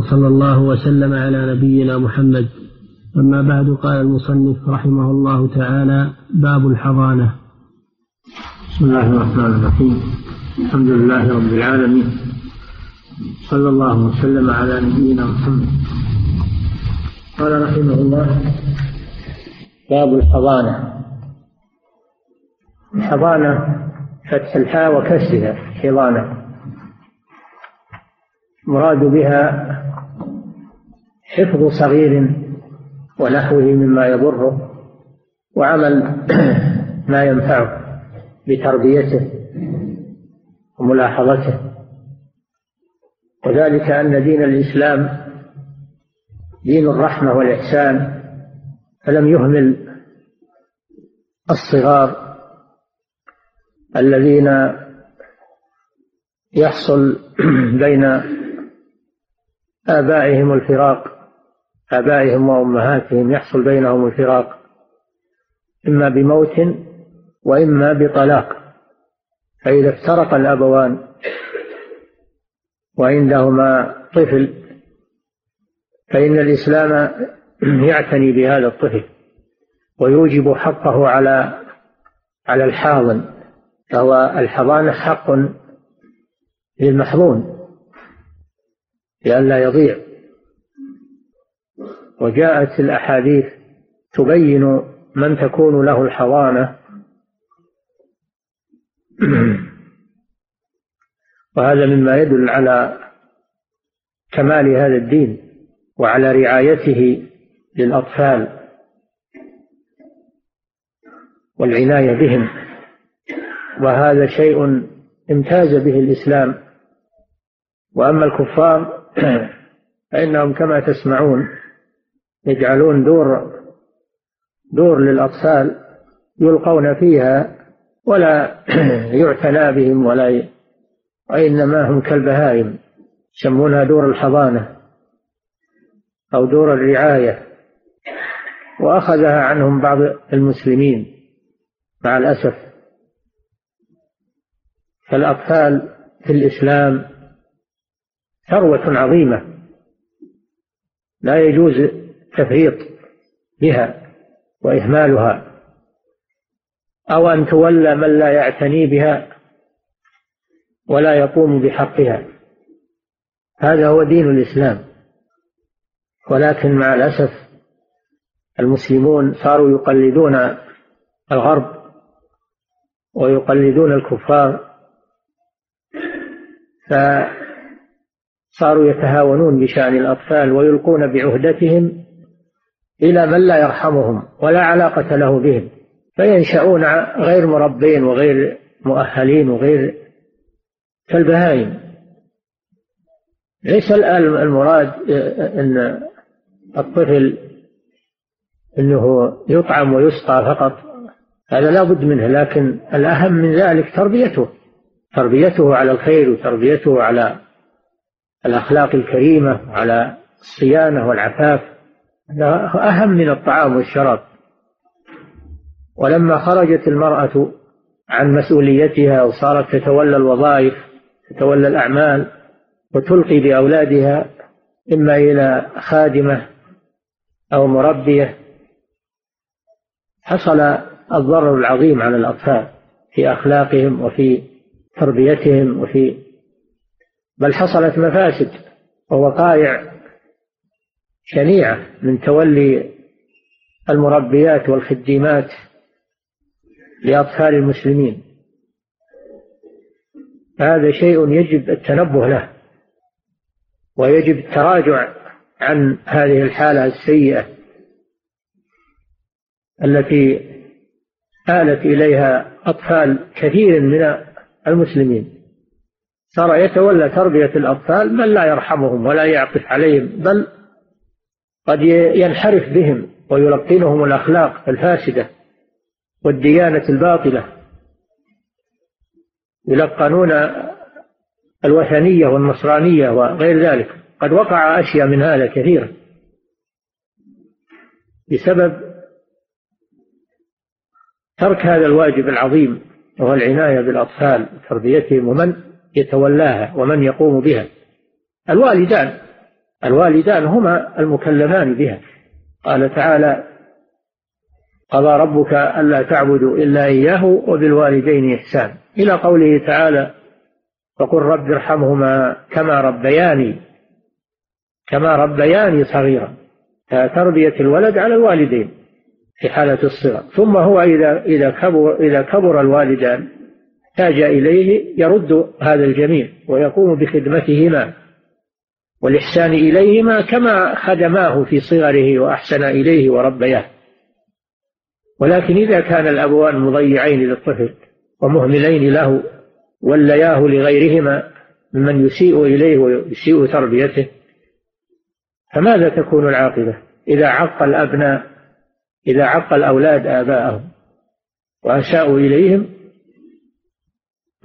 وصلى الله وسلم على نبينا محمد. أما بعد قال المصنف رحمه الله تعالى باب الحضانة. بسم الله الرحمن الرحيم. الحمد لله رب العالمين. صلى الله وسلم على نبينا محمد. قال رحمه الله باب الحضانة. الحضانة فتح الحاء وكسرها حضانة. مراد بها حفظ صغير ونحوه مما يضره وعمل ما ينفعه بتربيته وملاحظته. وذلك أن دين الإسلام دين الرحمة والإحسان فلم يهمل الصغار الذين يحصل بين آبائهم الفراق آبائهم وأمهاتهم يحصل بينهم الفراق إما بموت وإما بطلاق. فإذا افترق الأبوان وعندهما طفل فإن الإسلام يعتني بهذا الطفل ويوجب حقه على على الحاضن فهو الحضانة حق للمحظون لئلا يضيع. وجاءت الأحاديث تبين من تكون له الحضانة. وهذا مما يدل على كمال هذا الدين وعلى رعايته للأطفال والعناية بهم. وهذا شيء امتاز به الإسلام. وأما الكفار فإنهم كما تسمعون يجعلون دور دور للأطفال يلقون فيها ولا يعتنى بهم ولا وإنما هم كالبهائم يسمونها دور الحضانة أو دور الرعاية. وأخذها عنهم بعض المسلمين مع الأسف. فالأطفال في الإسلام ثروة عظيمة. لا يجوز التفريط بها وإهمالها أو أن تولى من لا يعتني بها ولا يقوم بحقها. هذا هو دين الإسلام. ولكن مع الأسف المسلمون صاروا يقلدون الغرب ويقلدون الكفار فصاروا يتهاونون بشأن الأطفال ويلقون بعهدتهم إلى من لا يرحمهم ولا علاقة له بهم فينشأون غير مربين وغير مؤهلين وغير كالبهائم. ليس المراد أن الطفل أنه يطعم ويسقى فقط هذا لا بد منه لكن الأهم من ذلك تربيته تربيته على الخير وتربيته على الأخلاق الكريمة وعلى الصيانة والعفاف. هذا أهم من الطعام والشراب. ولما خرجت المرأة عن مسؤوليتها وصارت تتولى الوظائف تتولى الأعمال وتلقي بأولادها إما إلى خادمة أو مربية حصل الضرر العظيم على الأطفال في أخلاقهم وفي تربيتهم وفي بل حصلت مفاسد ووقائع شنيعة من تولي المربيات والخديمات لأطفال المسلمين. هذا شيء يجب التنبه له ويجب التراجع عن هذه الحالة السيئة التي آلت إليها أطفال كثير من المسلمين. صار يتولى تربية الأطفال من لا يرحمهم ولا يعطف عليهم بل قد ينحرف بهم ويلقنهم الأخلاق الفاسدة والديانة الباطلة. يلقنون الوثنية والنصرانية وغير ذلك. قد وقع أشياء من هذا كثيرا. بسبب ترك هذا الواجب العظيم وهو العناية بالأطفال وتربيتهم ومن يتولاها ومن يقوم بها. الوالدان الوالدان هما المكلفان بها. قال تعالى قضى ربك ألا تعبدوا إلا إياه وبالوالدين إحسان. إلى قوله تعالى فقل رب ارحمهما كما ربياني كما ربياني صغيرا. تربية الولد على الوالدين في حالة الصغر. ثم هو إذا إذا كبر إذا كبر الوالدان احتاج إليه يرد هذا الجميل ويقوم بخدمتهما. والإحسان إليهما كما خدماه في صغره وأحسن إليه وربياه ولكن إذا كان الأبوان مضيعين للطفل ومهملين له ولياه لغيرهما ممن يسيء إليه ويسيء تربيته فماذا تكون العاقبة؟ إذا عق الأبناء إذا عق الأولاد آباءهم وأساءوا إليهم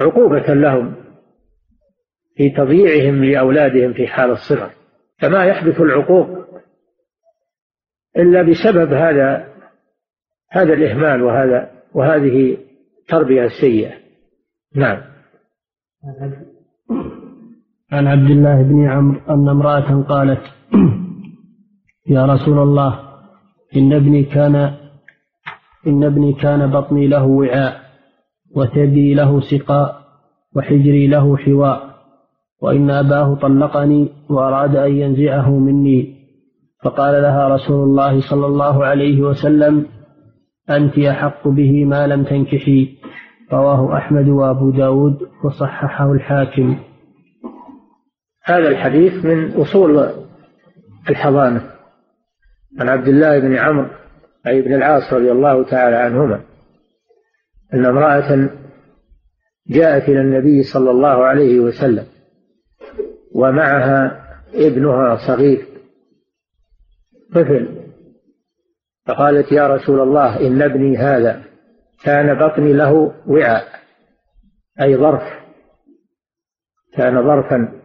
عقوبة لهم في تضييعهم لأولادهم في حال الصغر فما يحدث العقوق إلا بسبب هذا هذا الإهمال وهذا وهذه التربية السيئة. نعم. عن عبد الله بن عمرو أن امرأة قالت يا رسول الله إن ابني كان إن ابني كان بطني له وعاء وثدي له سقاء وحجري له حواء. وإن أباه طلقني وأراد أن ينزعه مني. فقال لها رسول الله صلى الله عليه وسلم أنت أحق به ما لم تنكحي. رواه أحمد وأبو داود وصححه الحاكم. هذا الحديث من أصول الحضانة. عن عبد الله بن عمرو أي بن العاص رضي الله تعالى عنهما أن امرأة جاءت إلى النبي صلى الله عليه وسلم ومعها ابنها صغير. طفل. فقالت يا رسول الله إن ابني هذا كان بطني له وعاء أي ظرف. كان ظرفا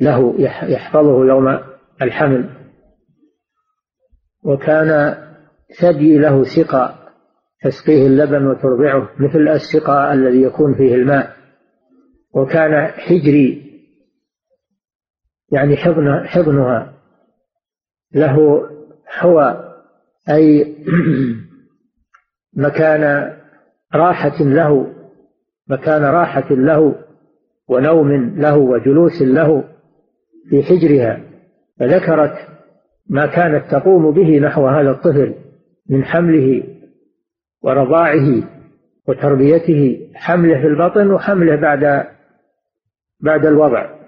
له يحفظه يوم الحمل. وكان ثدي له سقى تسقيه اللبن وترضعه مثل السقى الذي يكون فيه الماء. وكان حجري يعني حضن حضنها له حوى أي مكان راحة له مكان راحة له ونوم له وجلوس له في حجرها فذكرت ما كانت تقوم به نحو هذا الطفل من حمله ورضاعه وتربيته حمله في البطن وحمله بعد بعد الوضع.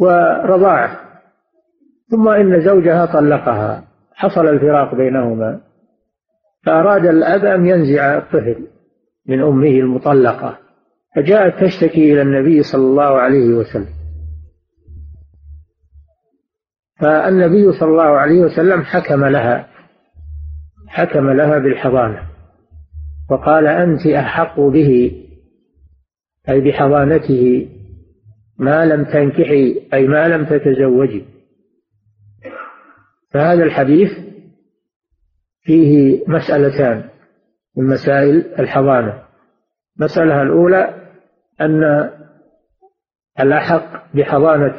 ورضاعه. ثم إن زوجها طلقها. حصل الفراق بينهما. فأراد الأب أن ينزع الطفل من أمه المطلقة. فجاءت تشتكي إلى النبي صلى الله عليه وسلم. فالنبي صلى الله عليه وسلم حكم لها. حكم لها بالحضانة. وقال أنت أحق به أي بحضانته. ما لم تنكحي أي ما لم تتزوجي. فهذا الحديث فيه مسألتان من مسائل الحضانة. المسألة الأولى أن الأحق بحضانة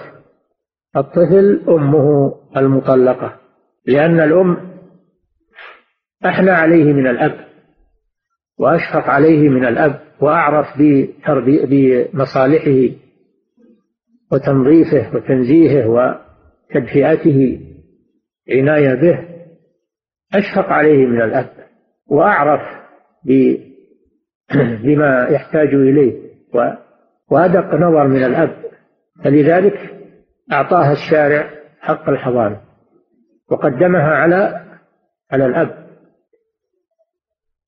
الطفل أمه المطلقة لأن الأم أحنى عليه من الأب وأشفق عليه من الأب وأعرف بمصالحه. وتنظيفه وتنزيهه وتدفئته عناية به أشفق عليه من الأب وأعرف بما يحتاج إليه وأدق نظر من الأب فلذلك أعطاها الشارع حق الحضانة وقدمها على على الأب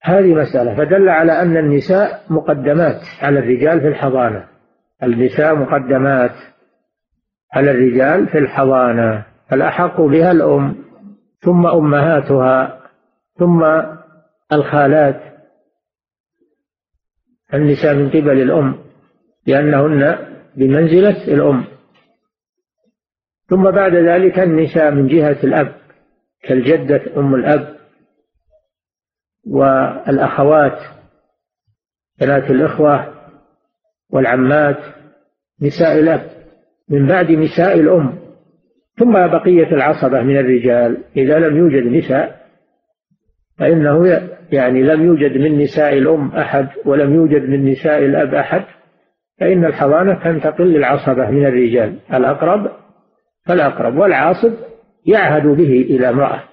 هذه مسألة. فدل على أن النساء مقدمات على الرجال في الحضانة. النساء مقدمات على الرجال في الحضانة الأحق بها الأم؟ ثم أمهاتها ثم الخالات النساء من قبل الأم لأنهن بمنزلة الأم. ثم بعد ذلك النساء من جهة الأب كالجدة أم الأب والأخوات بنات الإخوة والعمات نساء الأب. من بعد نساء الأم. ثم بقية العصبة من الرجال. إذا لم يوجد نساء فإنه يعني لم يوجد من نساء الأم أحد ولم يوجد من نساء الأب أحد فإن الحضانة تنتقل للعصبة من الرجال. الأقرب فالأقرب والعاصب يعهد به إلى امرأة.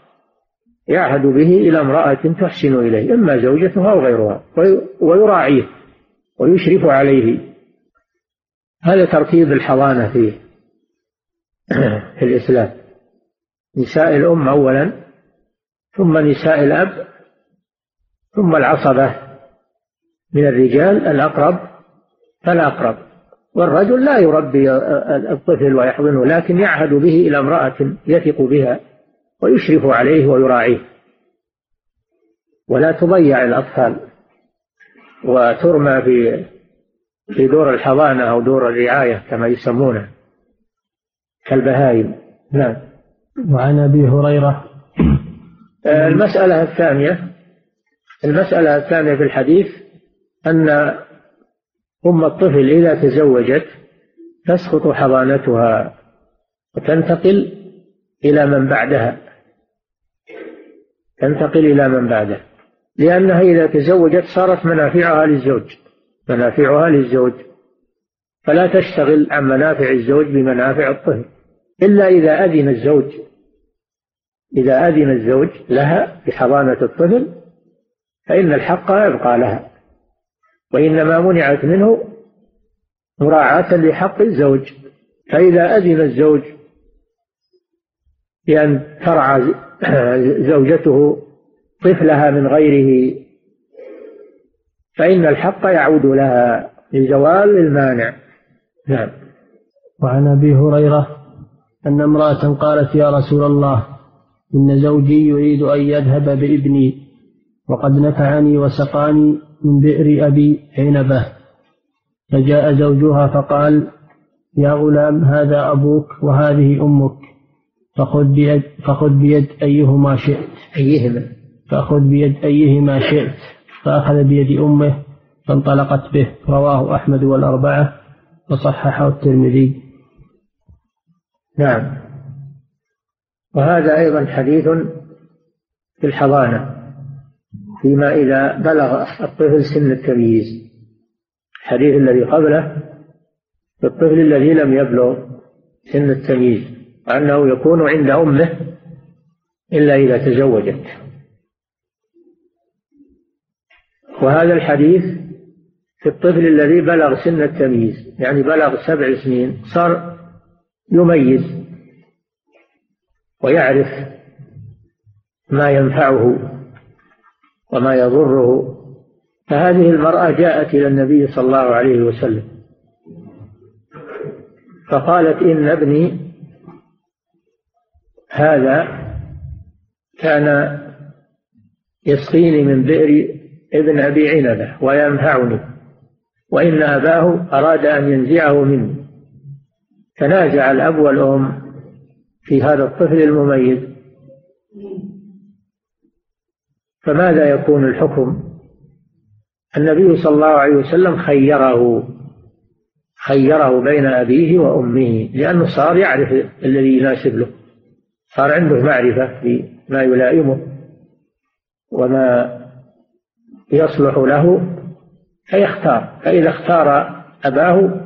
يعهد به إلى امرأة تحسن إليه إما زوجته أو غيرها ويراعيه ويشرف عليه. هذا ترتيب الحضانة في في الإسلام. نساء الأم أولا ثم نساء الأب ثم العصبة. من الرجال الأقرب فالأقرب. والرجل لا يربي الطفل ويحضنه لكن يعهد به إلى امرأة يثق بها ويشرف عليه ويراعيه. ولا تضيع الأطفال وترمى في في دور الحضانة أو دور الرعاية كما يسمونه كالبهائم. نعم. وعن أبي هريرة. آه، المسألة الثانية المسألة الثانية في الحديث أن أم الطفل إذا تزوجت تسقط حضانتها وتنتقل إلى من بعدها. تنتقل إلى من بعده. لأنها إذا تزوجت صارت منافعها للزوج. منافعها للزوج. فلا تشتغل عن منافع الزوج بمنافع الطفل إلا إذا أذن الزوج إذا أذن الزوج لها بحضانة الطفل فإن الحق يبقى لها. وإنما منعت منه مراعاة لحق الزوج. فإذا أذن الزوج بأن ترعى زوجته طفلها من غيره فإن الحق يعود لها لزوال المانع. نعم. وعن أبي هريرة أن امرأة قالت يا رسول الله إن زوجي يريد أن يذهب بابني وقد نفعني وسقاني من بئر أبي عنبة. فجاء زوجها فقال يا غلام هذا أبوك وهذه أمك فخذ بيد, فخذ بيد أيهما شئت. أيهما؟ فخذ بيد أيهما شئت. فأخذ بيد أمه فانطلقت به. رواه أحمد والأربعة وصححه الترمذي. نعم. وهذا أيضا حديث في الحضانة فيما إذا بلغ الطفل سن التمييز. الحديث الذي قبله في الطفل الذي لم يبلغ سن التمييز أنه يكون عند أمه إلا إذا تزوجت. وهذا الحديث في الطفل الذي بلغ سن التمييز يعني بلغ سبع سنين صار يميز ويعرف ما ينفعه وما يضره. فهذه المرأة جاءت إلى النبي صلى الله عليه وسلم فقالت إن ابني هذا كان يسقيني من بئر ابن أبي عنبة وينفعني وإن أباه أراد أن ينزعه مني. تنازع الأب والأم في هذا الطفل المميز. فماذا يكون الحكم؟ النبي صلى الله عليه وسلم خيره خيره بين أبيه وأمه لأنه صار يعرف الذي يناسب له. صار عنده معرفة بما يلائمه وما يصلح له فيختار. فإذا اختار أباه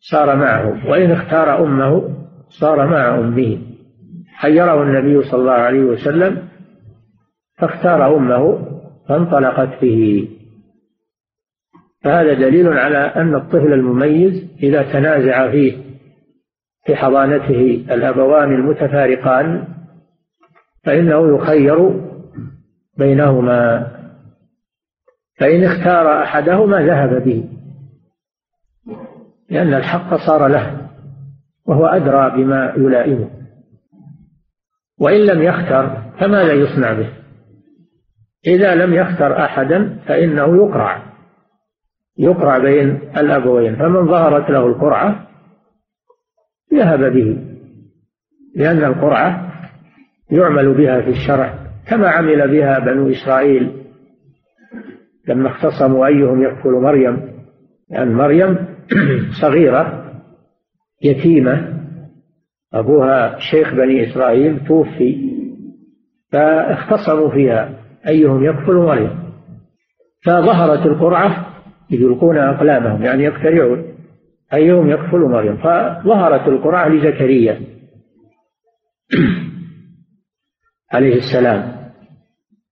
صار معه وإن اختار أمه صار مع أمه. خيره النبي صلى الله عليه وسلم فاختار أمه فانطلقت به. فهذا دليل على أن الطفل المميز إذا تنازع فيه في حضانته الأبوان المتفارقان فإنه يخير بينهما. فإن اختار أحدهما ذهب به لأن الحق صار له وهو أدرى بما يلائمه. وإن لم يختر فماذا يصنع به؟ إذا لم يختر أحدا فإنه يقرع يقرع بين الأبوين فمن ظهرت له القرعة ذهب به لأن القرعة يعمل بها في الشرع كما عمل بها بنو إسرائيل لما اختصموا أيهم يكفل مريم لأن يعني مريم صغيرة يتيمة. أبوها شيخ بني إسرائيل توفي فاختصموا فيها أيهم يكفل مريم. فظهرت القرعة يلقون أقلامهم يعني يقترعون أيهم يكفل مريم. فظهرت القرعة لزكريا عليه السلام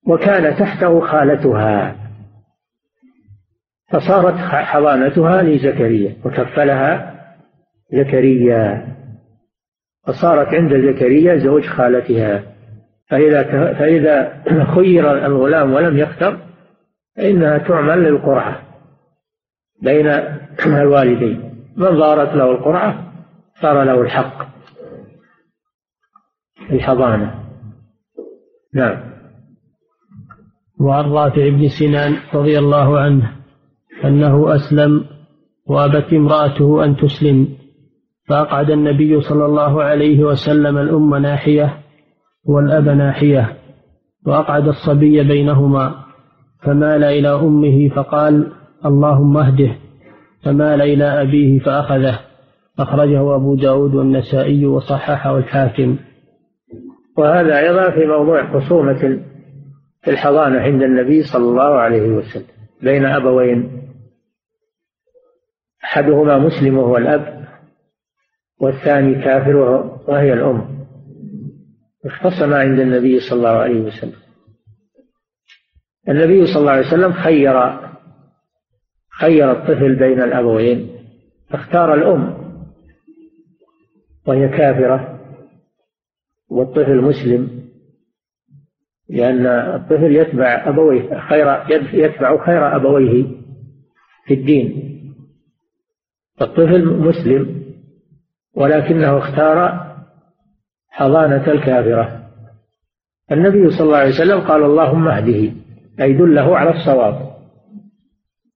وكان تحته خالتها. فصارت حضانتها لزكريا وكفلها زكريا. فصارت عند زكريا زوج خالتها. فإذا فإذا خير الغلام ولم يختر فإنها تعمل للقرعة بين الوالدين. من ظهرت له القرعة صار له الحق. الحضانة. نعم. وعن رافع بن سنان رضي الله عنه أنه أسلم وأبت امرأته أن تسلم فأقعد النبي صلى الله عليه وسلم الأم ناحية والأب ناحية وأقعد الصبي بينهما فمال إلى أمه فقال اللهم اهده. فمال إلى أبيه فأخذه أخرجه أبو داود والنسائي وصححه الحاكم. وهذا أيضا في موضوع خصومة الحضانة عند النبي صلى الله عليه وسلم بين أبوين. أحدهما مسلم وهو الأب والثاني كافر وهي الأم. اختصم عند النبي صلى الله عليه وسلم. النبي صلى الله عليه وسلم خير خير الطفل بين الأبوين اختار الأم وهي كافرة والطفل مسلم لأن الطفل يتبع أبويه خير يتبع خير أبويه في الدين. الطفل مسلم ولكنه اختار حضانة الكافرة. النبي صلى الله عليه وسلم قال اللهم اهده أي دله على الصواب.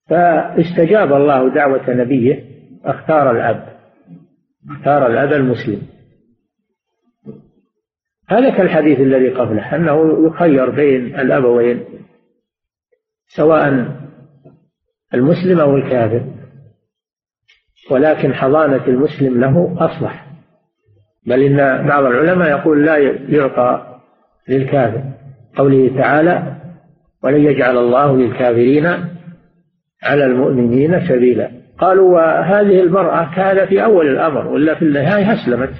فاستجاب الله دعوة نبيه اختار الأب اختار الأب المسلم. هذا كالحديث الذي قبله أنه يخير بين الأبوين سواء المسلم أو الكافر. ولكن حضانة المسلم له أصلح بل إن بعض العلماء يقول لا يعطى للكافر. قوله تعالى ولن يجعل الله للكافرين على المؤمنين سبيلا. قالوا وهذه المرأة كان في أول الأمر ولا في النهاية أسلمت.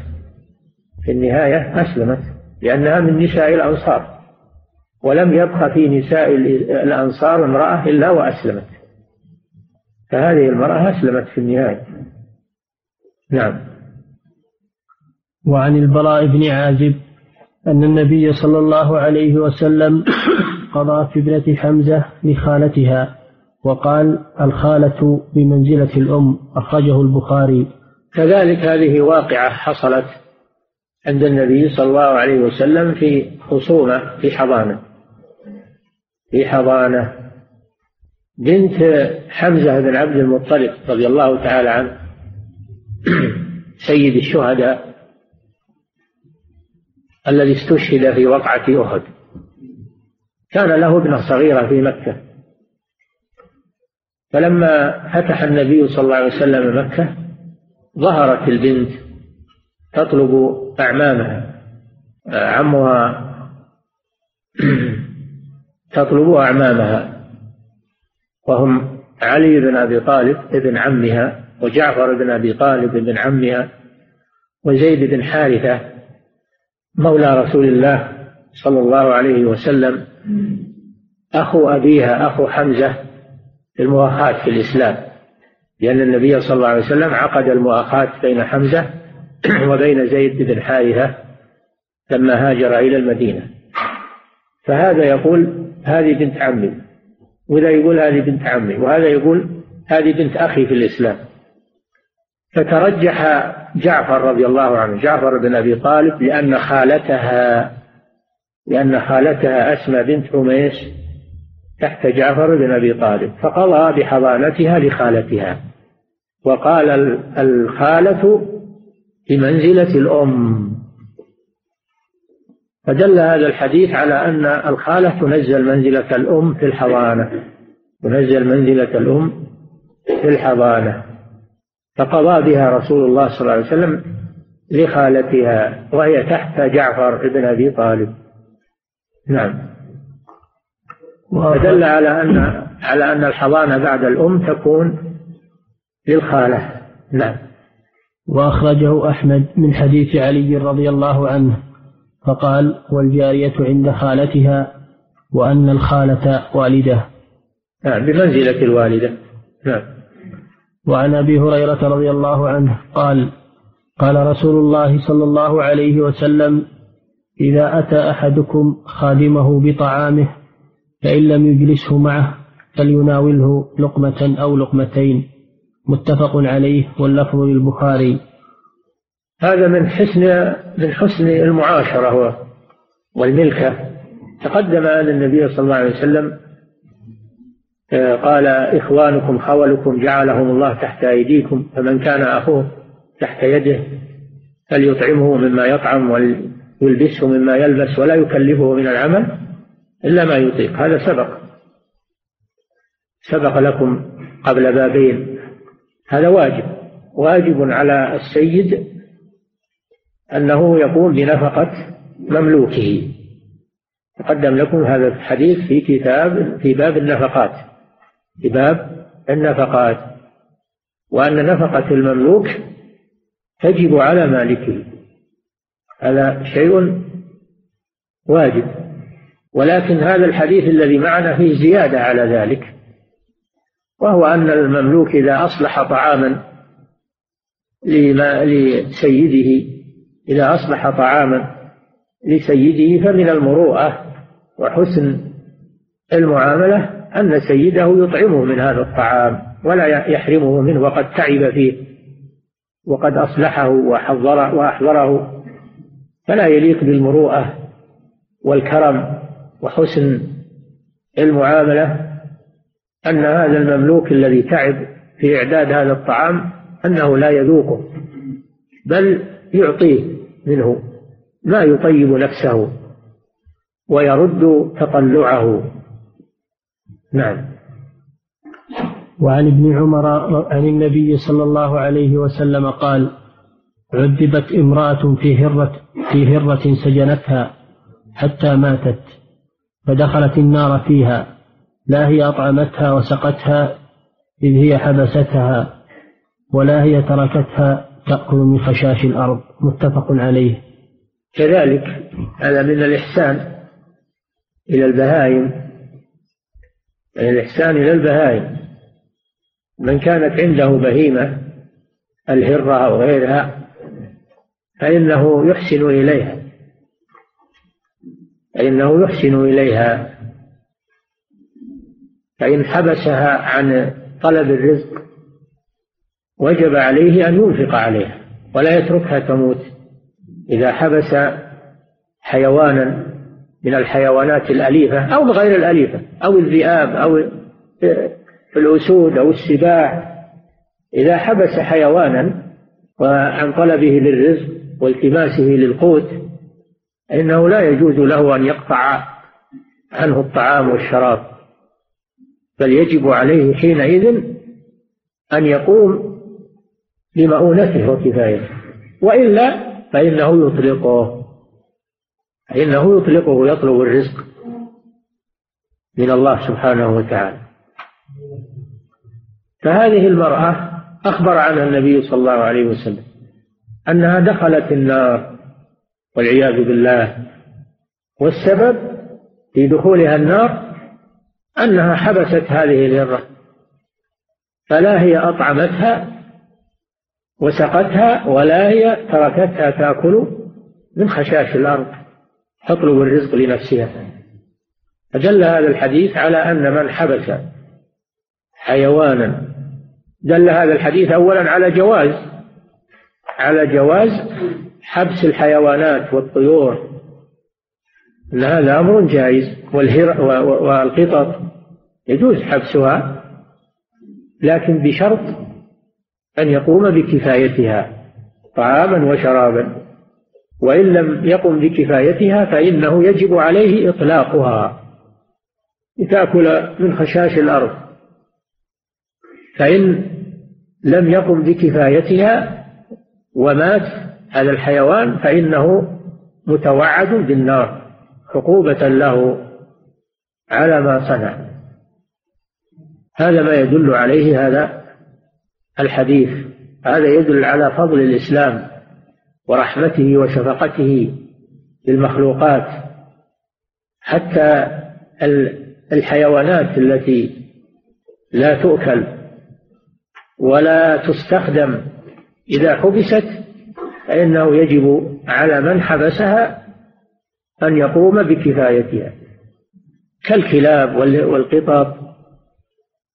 في النهاية أسلمت لأنها من نساء الأنصار. ولم يبق في نساء الأنصار امرأة إلا وأسلمت. فهذه المرأة أسلمت في النهاية. نعم. وعن البراء بن عازب أن النبي صلى الله عليه وسلم قضى في ابنة حمزة لخالتها وقال الخالة بمنزلة الأم أخرجه البخاري. كذلك هذه واقعة حصلت عند النبي صلى الله عليه وسلم في خصومة في حضانة. في حضانة بنت حمزة بن عبد المطلب رضي الله تعالى عنه. سيد الشهداء الذي استشهد في وقعة أحد. كان له ابنة صغيرة في مكة. فلما فتح النبي صلى الله عليه وسلم مكة ظهرت البنت تطلب أعمامها. عمها تطلب أعمامها. وهم علي بن أبي طالب ابن عمها وجعفر بن أبي طالب ابن عمها وزيد بن حارثة مولى رسول الله صلى الله عليه وسلم أخو أبيها أخو حمزة المؤاخاة في الإسلام لأن النبي صلى الله عليه وسلم عقد المؤاخاة بين حمزة وبين زيد بن حارثة لما هاجر إلى المدينة. فهذا يقول هذه بنت عمي وذا يقول هذه بنت عمي وهذا يقول هذه بنت أخي في الإسلام. فترجح جعفر رضي الله عنه جعفر بن أبي طالب لأن خالتها لأن خالتها أسمى بنت عميس تحت جعفر بن أبي طالب فقضى بحضانتها لخالتها. وقال الخالة بمنزلة الأم. فدل هذا الحديث على أن الخالة تنزل منزلة الأم في الحضانة تنزل منزلة الأم في الحضانة. فقضى بها رسول الله صلى الله عليه وسلم لخالتها وهي تحت جعفر بن أبي طالب. نعم. فدل على أن على أن الحضانة بعد الأم تكون للخالة. نعم. وأخرجه أحمد من حديث علي رضي الله عنه فقال والجارية عند خالتها وأن الخالة والدة. نعم بمنزلة الوالدة. نعم. وعن أبي هريرة رضي الله عنه قال قال رسول الله صلى الله عليه وسلم إذا أتى أحدكم خادمه بطعامه فإن لم يجلسه معه فليناوله لقمة أو لقمتين. متفق عليه واللفظ للبخاري. هذا من حسن من حسن المعاشرة والملكة. تقدم أن النبي صلى الله عليه وسلم قال إخوانكم خولكم جعلهم الله تحت أيديكم فمن كان أخوه تحت يده فليطعمه مما يطعم ويلبسه مما يلبس ولا يكلفه من العمل إلا ما يطيق. هذا سبق. سبق لكم قبل بابين. هذا واجب. واجب على السيد أنه يقوم بنفقة مملوكه. تقدم لكم هذا الحديث في كتاب في باب النفقات. في باب النفقات وأن نفقة المملوك تجب على مالكه هذا شيء واجب. ولكن هذا الحديث الذي معنا فيه زيادة على ذلك وهو أن المملوك إذا أصلح طعاما لسيده إذا أصلح طعاما لسيده فمن المروءة وحسن المعاملة أن سيده يطعمه من هذا الطعام ولا يحرمه منه وقد تعب فيه وقد أصلحه وحضر وأحضره فلا يليق بالمروءة والكرم وحسن المعاملة أن هذا المملوك الذي تعب في إعداد هذا الطعام أنه لا يذوقه بل يعطيه منه ما يطيب نفسه ويرد تطلعه. نعم. وعن ابن عمر عن النبي صلى الله عليه وسلم قال عذبت امرأة في هرة في هرة سجنتها حتى ماتت فدخلت النار فيها لا هي أطعمتها وسقتها إذ هي حبستها ولا هي تركتها تأكل من خشاش الأرض. متفق عليه. كذلك هذا من الإحسان إلى البهائم يعني الإحسان إلى البهائم. من كانت عنده بهيمة الهرة أو غيرها فإنه يحسن إليها. فإنه يحسن إليها. فإن حبسها عن طلب الرزق وجب عليه أن ينفق عليها ولا يتركها تموت. إذا حبس حيوانا من الحيوانات الأليفة أو غير الأليفة أو الذئاب أو الأسود أو السباع. إذا حبس حيوانا وعن طلبه للرزق والتماسه للقوت إنه لا يجوز له أن يقطع عنه الطعام والشراب بل يجب عليه حينئذ أن يقوم بمؤونته وكفايته. وإلا فإنه يطلقه. فإنه يطلقه ويطلب الرزق من الله سبحانه وتعالى. فهذه المرأة أخبر عنها النبي صلى الله عليه وسلم أنها دخلت النار والعياذ بالله. والسبب في دخولها النار أنها حبست هذه الهرة فلا هي أطعمتها وسقتها ولا هي تركتها تأكل من خشاش الأرض. تطلب الرزق لنفسها. فدل هذا الحديث على أن من حبس حيوانا دل هذا الحديث أولا على جواز على جواز حبس الحيوانات والطيور. أن هذا أمر جائز والقطط يجوز حبسها لكن بشرط أن يقوم بكفايتها طعاما وشرابا. وإن لم يقم بكفايتها فإنه يجب عليه إطلاقها. لتأكل من خشاش الأرض. فإن لم يقم بكفايتها ومات هذا الحيوان فإنه متوعد بالنار عقوبة له على ما صنع. هذا ما يدل عليه هذا الحديث. هذا يدل على فضل الإسلام. ورحمته وشفقته للمخلوقات حتى الحيوانات التي لا تؤكل ولا تستخدم. إذا حبست فإنه يجب على من حبسها أن يقوم بكفايتها. كالكلاب والقطط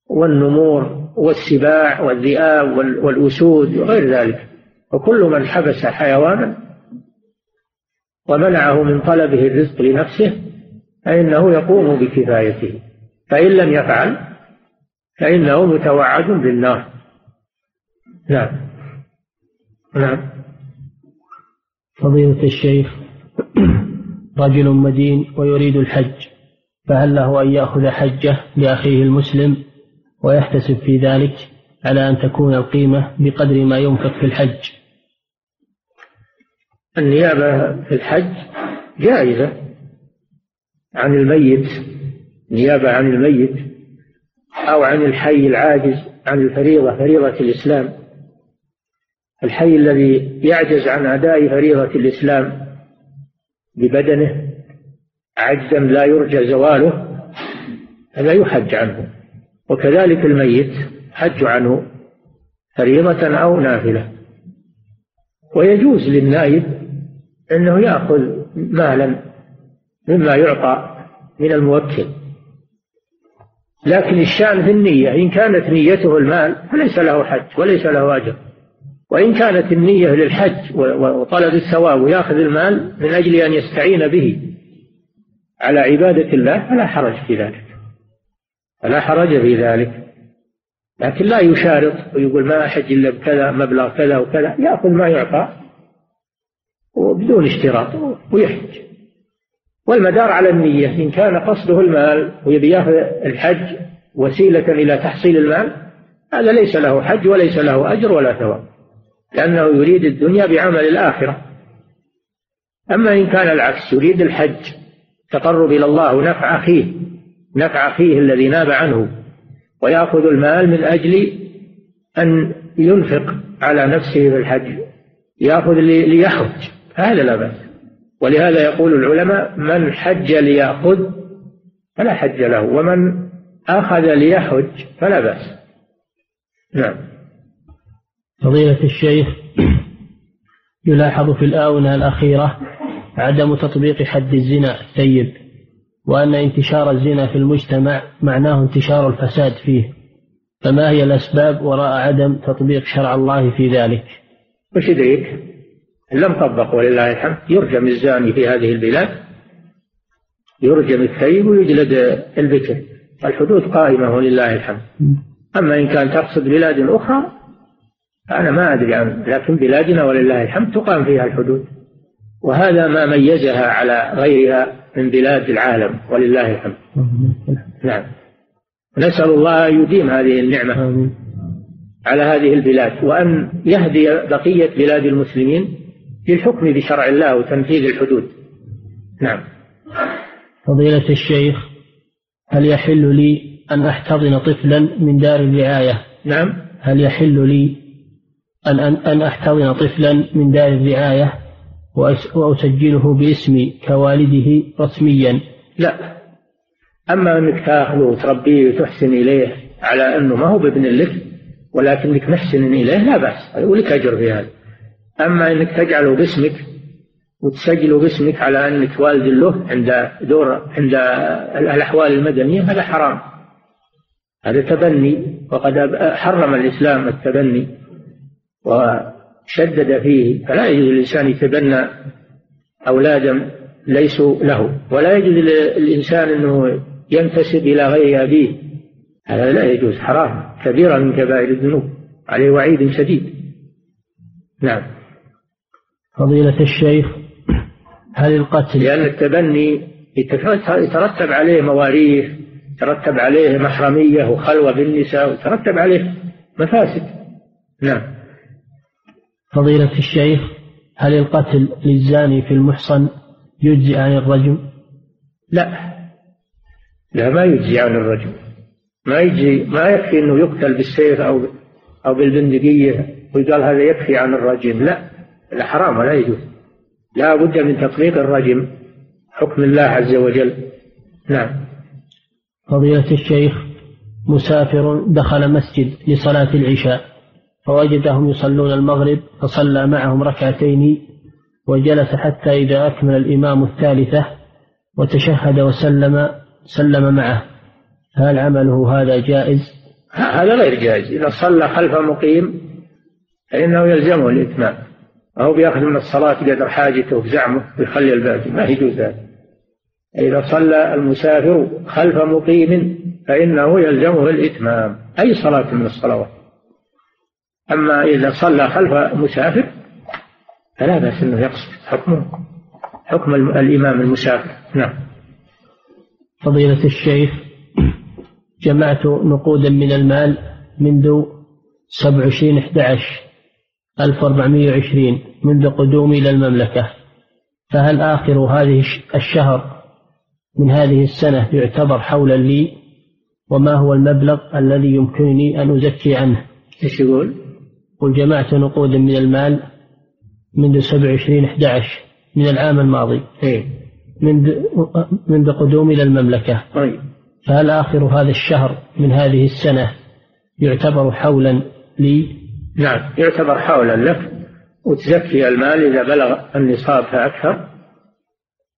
والنمور والسباع والذئاب والأسود وغير ذلك. وكل من حبس حيوانا ومنعه من طلبه الرزق لنفسه فإنه يقوم بكفايته. فإن لم يفعل فإنه متوعد بالنار. نعم. نعم. فضيلة الشيخ رجل مدين ويريد الحج فهل له أن يأخذ حجه لأخيه المسلم ويحتسب في ذلك على أن تكون القيمة بقدر ما ينفق في الحج؟ النيابة في الحج جائزة عن الميت نيابة عن الميت أو عن الحي العاجز عن الفريضة فريضة الإسلام. الحي الذي يعجز عن أداء فريضة الإسلام ببدنه عجزا لا يرجى زواله هذا يحج عنه. وكذلك الميت حج عنه فريضة أو نافلة. ويجوز للنائب أنه يأخذ مالا مما يعطى من الموكل. لكن الشأن في النية إن كانت نيته المال فليس له حج وليس له أجر. وإن كانت النية للحج وطلب الثواب ويأخذ المال من أجل أن يستعين به على عبادة الله فلا حرج في ذلك. فلا حرج في ذلك. لكن لا يشارط ويقول ما أحج إلا بكذا مبلغ كذا وكذا يأخذ ما يعطى وبدون اشتراط ويحج. والمدار على النية إن كان قصده المال ويبي ياخذ الحج وسيلة إلى تحصيل المال هذا ليس له حج وليس له أجر ولا ثواب لأنه يريد الدنيا بعمل الآخرة. أما إن كان العكس يريد الحج تقرب إلى الله ونفع أخيه نفع أخيه الذي ناب عنه ويأخذ المال من أجل أن ينفق على نفسه في الحج يأخذ ليحج. هذا لا بأس. ولهذا يقول العلماء من حج ليأخذ فلا حج له ومن أخذ ليحج فلا بأس. نعم. فضيلة الشيخ يلاحظ في الآونة الأخيرة عدم تطبيق حد الزنا الثيب وأن انتشار الزنا في المجتمع معناه انتشار الفساد فيه فما هي الأسباب وراء عدم تطبيق شرع الله في ذلك؟ وش يدريك؟ لم طبق ولله الحمد. يرجم الزاني في هذه البلاد يرجم الثيب ويجلد البكر. الحدود قائمة ولله الحمد. أما إن كان تقصد بلاد أخرى أنا ما أدري عنه لكن بلادنا ولله الحمد تقام فيها الحدود. وهذا ما ميزها على غيرها من بلاد العالم ولله الحمد. نعم. نسأل الله أن يديم هذه النعمة على هذه البلاد وأن يهدي بقية بلاد المسلمين للحكم بشرع الله وتنفيذ الحدود. نعم. فضيلة الشيخ هل يحل لي أن أحتضن طفلا من دار الرعاية؟ نعم. هل يحل لي أن أن, أن أحتضن طفلا من دار الرعاية وأسجله باسمي كوالده رسميا؟ لا. أما أنك تأخذه وتربيه وتحسن إليه على أنه ما هو بابن لك ولكنك محسن إليه لا بأس. ولك أجر في هذا. أما أنك تجعله باسمك وتسجله باسمك على أنك والد له عند دور عند الأحوال المدنية هذا حرام. هذا تبني وقد حرم الإسلام التبني وشدد فيه فلا يجوز للإنسان يتبنى أولادا ليسوا له ولا يجوز للإنسان أنه ينتسب إلى غير أبيه. هذا لا يجوز حرام كبيرة من كبائر الذنوب عليه وعيد شديد. نعم. فضيلة الشيخ هل القتل لأن التبني يترتب عليه مواريث يترتب عليه محرمية وخلوة بالنساء ويترتب عليه مفاسد. نعم. فضيلة الشيخ هل القتل للزاني في المحصن يجزي عن الرجم؟ لا. لا ما يجزي عن الرجم. ما يجزي ما يكفي إنه يقتل بالسيف أو أو بالبندقية ويقال هذا يكفي عن الرجم. لا. لا حرام ولا يجوز. لا بد من تطبيق الرجم حكم الله عز وجل. نعم. فضيلة الشيخ مسافر دخل مسجد لصلاة العشاء فوجدهم يصلون المغرب فصلى معهم ركعتين وجلس حتى إذا أكمل الإمام الثالثة وتشهد وسلم سلم معه. هل عمله هذا جائز؟ هذا غير جائز. إذا صلى خلف مقيم فإنه يلزمه الإتمام. أو بيأخذ من الصلاة قدر حاجته وزعمه ويخلي الباقي. ما يجوز ذلك. إذا صلى المسافر خلف مقيم فإنه يلزمه الإتمام. أي صلاة من الصلوات. أما إذا صلى خلف مسافر فلا بأس أنه يقصر حكمه. حكم الإمام المسافر. نعم. فضيلة الشيخ جمعت نقودا من المال منذ 27 11 1420 منذ قدومي إلى المملكة. فهل آخر هذه الشهر من هذه السنة يعتبر حولا لي؟ وما هو المبلغ الذي يمكنني أن أزكي عنه؟ إيش يقول؟ قل جمعت نقودا من المال منذ 27 11 من العام الماضي. إيه؟ منذ منذ قدومي إلى المملكة. طيب. فهل آخر هذا الشهر من هذه السنة يعتبر حولا لي؟ نعم. يعتبر حولا لك وتزكي المال إذا بلغ النصاب فأكثر.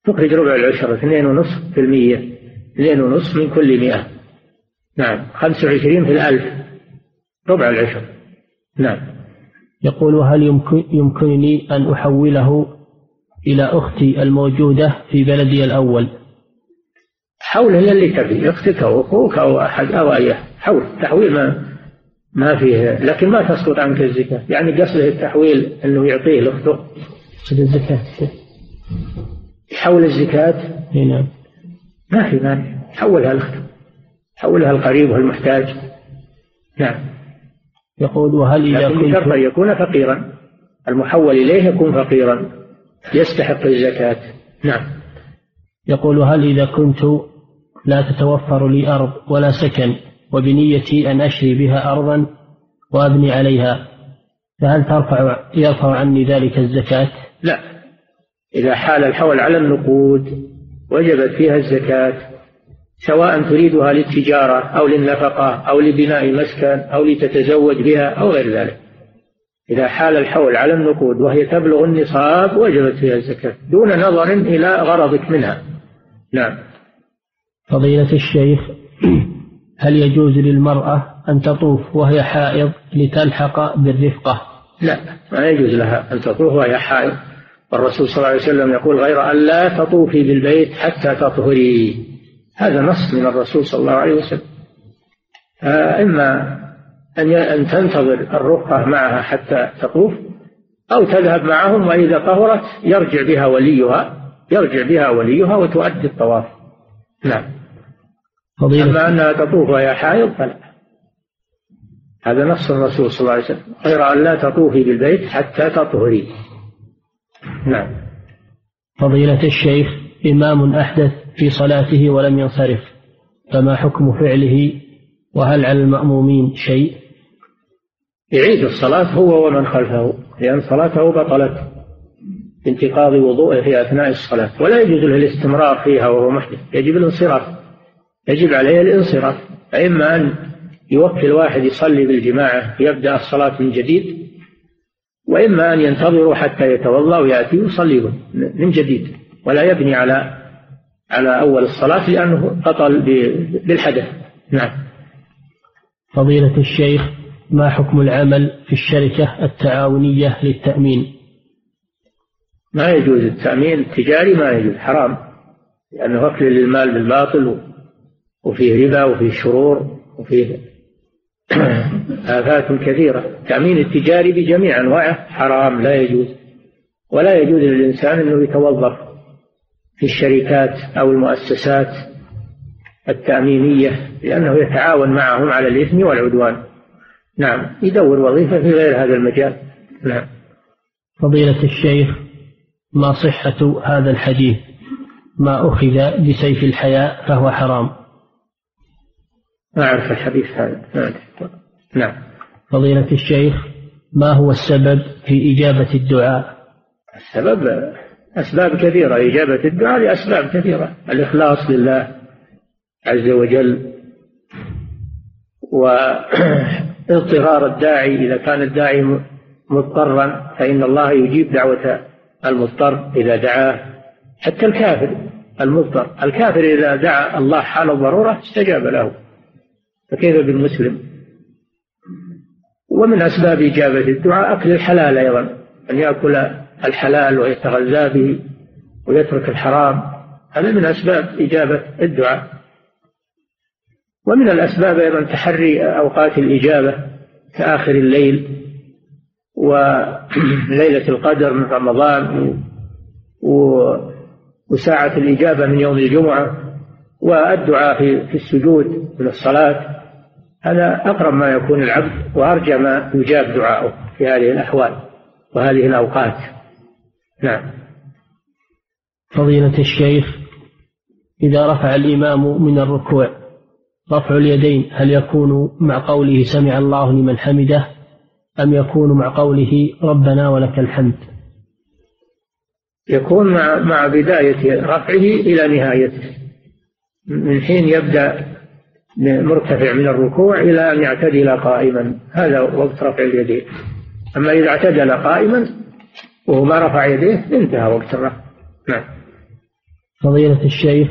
تخرج ربع العشر اثنين ونصف في المية اثنين ونصف من كل مئة. نعم. خمس وعشرين في الألف. ربع العشر. نعم. يقول هل يمكن يمكنني أن أحوله إلى أختي الموجودة في بلدي الأول؟ حول هي اللي تبي أختك أو أخوك أو أحد أو أي حول تحويل ما ما فيه لكن ما تسقط عنك الزكاة. يعني قصده التحويل أنه يعطيه لأخته. قصد الزكاة. يحول الزكاة. نعم. ما في مانع. حولها لأخته. حولها القريب والمحتاج. نعم. يقول وهل إذا كنت أن يكون فقيرا. المحول إليه يكون فقيرا. يستحق الزكاة. نعم. يقول هل إذا كنت لا تتوفر لي أرض ولا سكن وبنيتي أن أشري بها أرضا وأبني عليها. فهل ترفع يرفع عني ذلك الزكاة؟ لا. إذا حال الحول على النقود وجبت فيها الزكاة سواء تريدها للتجارة أو للنفقة أو لبناء مسكن أو لتتزوج بها أو غير ذلك. إذا حال الحول على النقود وهي تبلغ النصاب وجبت فيها الزكاة دون نظر إلى غرضك منها. نعم. فضيلة الشيخ هل يجوز للمرأة أن تطوف وهي حائض لتلحق بالرفقة؟ لا ما يجوز لها أن تطوف وهي حائض. والرسول صلى الله عليه وسلم يقول غير أن لا تطوفي بالبيت حتى تطهري. هذا نص من الرسول صلى الله عليه وسلم. إما أن تنتظر الرفقة معها حتى تطوف أو تذهب معهم وإذا طهرت يرجع بها وليها يرجع بها وليها وتؤدي الطواف. نعم. فضيلة. أما أنها تطوف وهي حائض فلا. هذا نص الرسول صلى الله عليه وسلم. غير أن لا تطوفي بالبيت حتى تطهري. نعم. فضيلة الشيخ إمام أحدث في صلاته ولم ينصرف فما حكم فعله؟ وهل على المأمومين شيء؟ يعيد الصلاة هو ومن خلفه لأن صلاته بطلت بانتقاض وضوءه في أثناء الصلاة. ولا يجوز له الاستمرار فيها وهو محدث يجب الانصراف. يجب عليه الانصراف فإما أن يوكل واحد يصلي بالجماعة يبدأ الصلاة من جديد وإما أن ينتظروا حتى يتوضأ ويأتي ويصلي من جديد ولا يبني على على أول الصلاة لأنه بطل بالحدث. نعم. فضيلة الشيخ ما حكم العمل في الشركة التعاونية للتأمين؟ ما يجوز التأمين التجاري ما يجوز حرام لأنه أكل للمال بالباطل وفيه ربا وفيه شرور وفيه آفات كثيرة. التأمين التجاري بجميع أنواعه حرام لا يجوز. ولا يجوز للإنسان أنه يتوظف في الشركات أو المؤسسات التأمينية لأنه يتعاون معهم على الإثم والعدوان. نعم يدور وظيفة في غير هذا المجال. نعم. فضيلة الشيخ ما صحة هذا الحديث؟ ما أخذ بسيف الحياء فهو حرام. ما أعرف الحديث هذا. نعم. فضيلة الشيخ ما هو السبب في إجابة الدعاء؟ السبب أسباب كثيرة. إجابة الدعاء لأسباب كثيرة. الإخلاص لله عز وجل واضطرار الداعي. إذا كان الداعي مضطرا فإن الله يجيب دعوة المضطر إذا دعاه. حتى الكافر المضطر. الكافر إذا دعا الله حال الضرورة استجاب له. فكيف بالمسلم؟ ومن أسباب إجابة الدعاء أكل الحلال أيضا أن يأكل الحلال ويتغذى به ويترك الحرام هذا من أسباب إجابة الدعاء. ومن الأسباب أيضا تحري أوقات الإجابة كآخر الليل وليلة القدر من رمضان وساعة الإجابة من يوم الجمعة والدعاء في السجود من الصلاة. هذا أقرب ما يكون العبد وأرجى ما يجاب دعاؤه في هذه الأحوال وهذه الأوقات. نعم. فضيلة الشيخ إذا رفع الإمام من الركوع رفع اليدين هل يكون مع قوله سمع الله لمن حمده أم يكون مع قوله ربنا ولك الحمد؟ يكون مع مع بداية رفعه إلى نهايته. من حين يبدأ مرتفع من الركوع إلى أن يعتدل قائما. هذا وقت رفع اليدين أما إذا اعتدل قائما وهو ما رفع يديه انتهى وقت الرفع. نعم. فضيلة الشيخ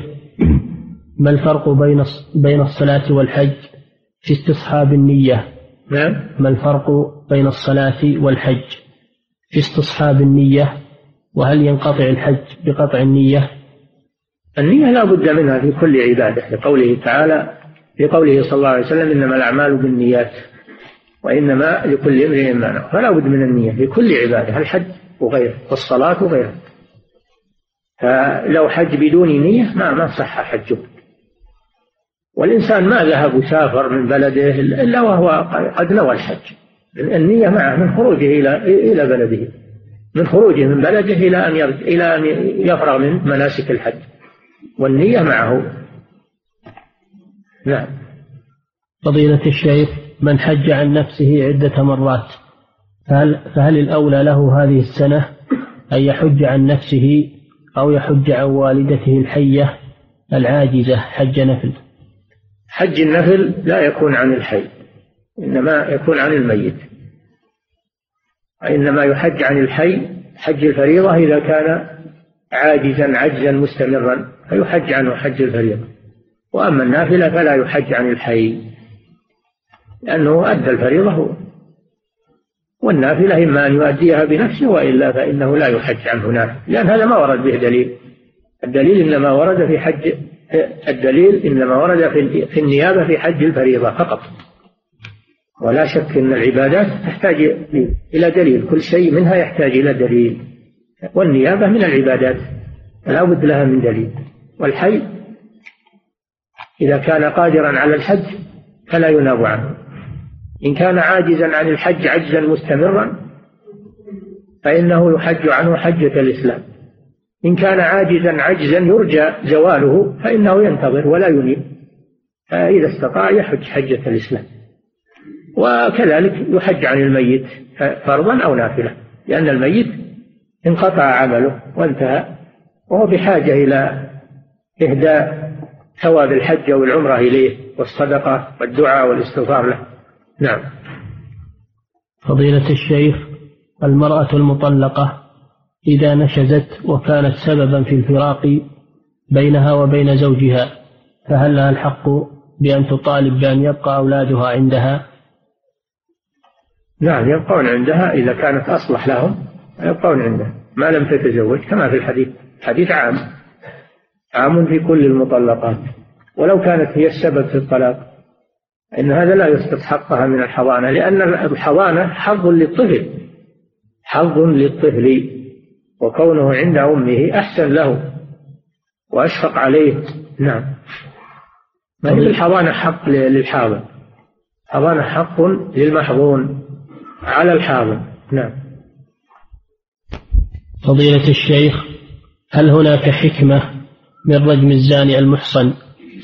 ما الفرق بين بين الصلاة والحج في استصحاب النية؟ نعم. ما الفرق بين الصلاة والحج في استصحاب النية؟ وهل ينقطع الحج بقطع النية؟ النية لا بد منها في كل عبادة لقوله تعالى في قوله صلى الله عليه وسلم إنما الأعمال بالنيات وإنما لكل امرئ ما نوى. فلا بد من النية في كل عبادة الحج وغيره والصلاة وغيره. فلو حج بدون نية ما ما صح حجه. والإنسان ما ذهب وسافر من بلده إلا وهو قد نوى الحج. النية معه من خروجه إلى إلى بلده. من خروجه من بلده إلى أن إلى أن يفرغ من مناسك الحج. والنية معه نعم. فضيلة الشيخ من حج عن نفسه عدة مرات فهل, فهل الأولى له هذه السنة أن يحج عن نفسه أو يحج عن والدته الحية العاجزة حج نفل؟ حج النفل لا يكون عن الحي إنما يكون عن الميت. إنما يحج عن الحي حج الفريضة إذا كان عاجزا عجزا مستمرا فيحج عنه حج الفريضة. وأما النافلة فلا يحج عن الحي لأنه أدى الفريضة هو. والنافلة إما أن يؤديها بنفسه وإلا فإنه لا يحج عنه نافل لأن هذا ما ورد به دليل. الدليل إنما ورد في حج الدليل إنما ورد في النيابة في حج الفريضة فقط. ولا شك أن العبادات تحتاج إلى دليل كل شيء منها يحتاج إلى دليل. والنيابة من العبادات لا بد لها من دليل. والحي إذا كان قادرا على الحج فلا يناب عنه. إن كان عاجزا عن الحج عجزا مستمرا فإنه يحج عنه حجة الإسلام. إن كان عاجزا عجزا يرجى زواله فإنه ينتظر ولا ينيب. فإذا استطاع يحج حجة الإسلام. وكذلك يحج عن الميت فرضا أو نافلة لأن الميت انقطع عمله وانتهى وهو بحاجة إلى إهداء ثواب الحج أو العمرة إليه والصدقة والدعاء والاستغفار له. نعم. فضيلة الشيخ المرأة المطلقة إذا نشزت وكانت سببا في الفراق بينها وبين زوجها فهل لها الحق بأن تطالب بأن يبقى أولادها عندها؟ نعم يبقون عندها إذا كانت أصلح لهم يبقون عندها. ما لم تتزوج كما في الحديث. حديث عام. عام في كل المطلقات. ولو كانت هي السبب في الطلاق إن هذا لا يسقط حقها من الحضانة لأن الحضانة حظ للطفل حظ للطفل وكونه عند أمه أحسن له وأشفق عليه. نعم. ما هي الحضانة حق للحاضن؟ الحضانة حق للمحظون على الحاضن. نعم. فضيلة الشيخ هل هناك حكمة من رجم الزاني المحصن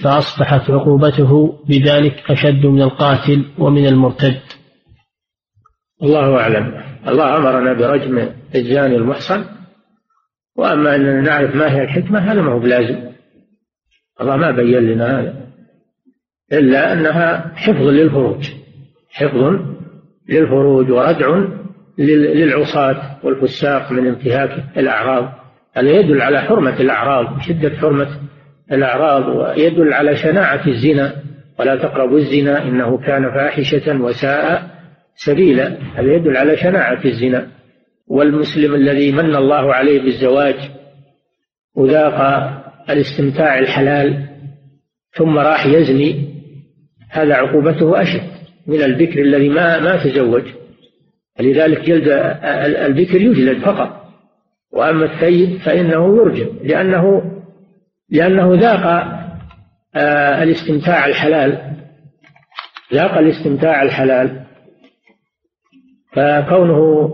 فأصبحت عقوبته بذلك أشد من القاتل ومن المرتد. الله أعلم. الله أمرنا برجم الزاني المحصن وأما أننا نعرف ما هي الحكمة هذا ما هو بلازم. الله ما بين لنا هذا. إلا أنها حفظ للفروج حفظ للفروج وردع للعصاة والفساق من انتهاك الأعراض. هذا يدل على حرمة الأعراض شدة حرمة الأعراض ويدل على شناعة الزنا. ولا تقربوا الزنا إنه كان فاحشة وساء سبيلا. هذا يدل على شناعة الزنا. والمسلم الذي من الله عليه بالزواج وذاق الاستمتاع الحلال ثم راح يزني هذا عقوبته أشد من البكر الذي ما ما تزوج. لذلك جلد البكر يجلد فقط. وأما الثيب فإنه يرجم لأنه لأنه ذاق آه، الاستمتاع الحلال ذاق الاستمتاع الحلال. فكونه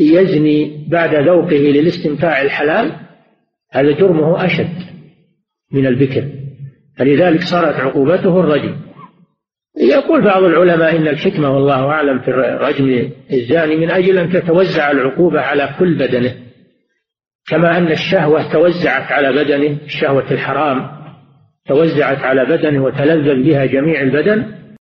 يزني بعد ذوقه للاستمتاع الحلال هذا جرمه أشد من البكر. فلذلك صارت عقوبته الرجم. يقول بعض العلماء إن الحكمة والله أعلم في رجم الزاني من أجل أن تتوزع العقوبة على كل بدنه. كما أن الشهوة توزعت على بدنه شهوة الحرام توزعت على بدنه وتلذذ بها جميع البدن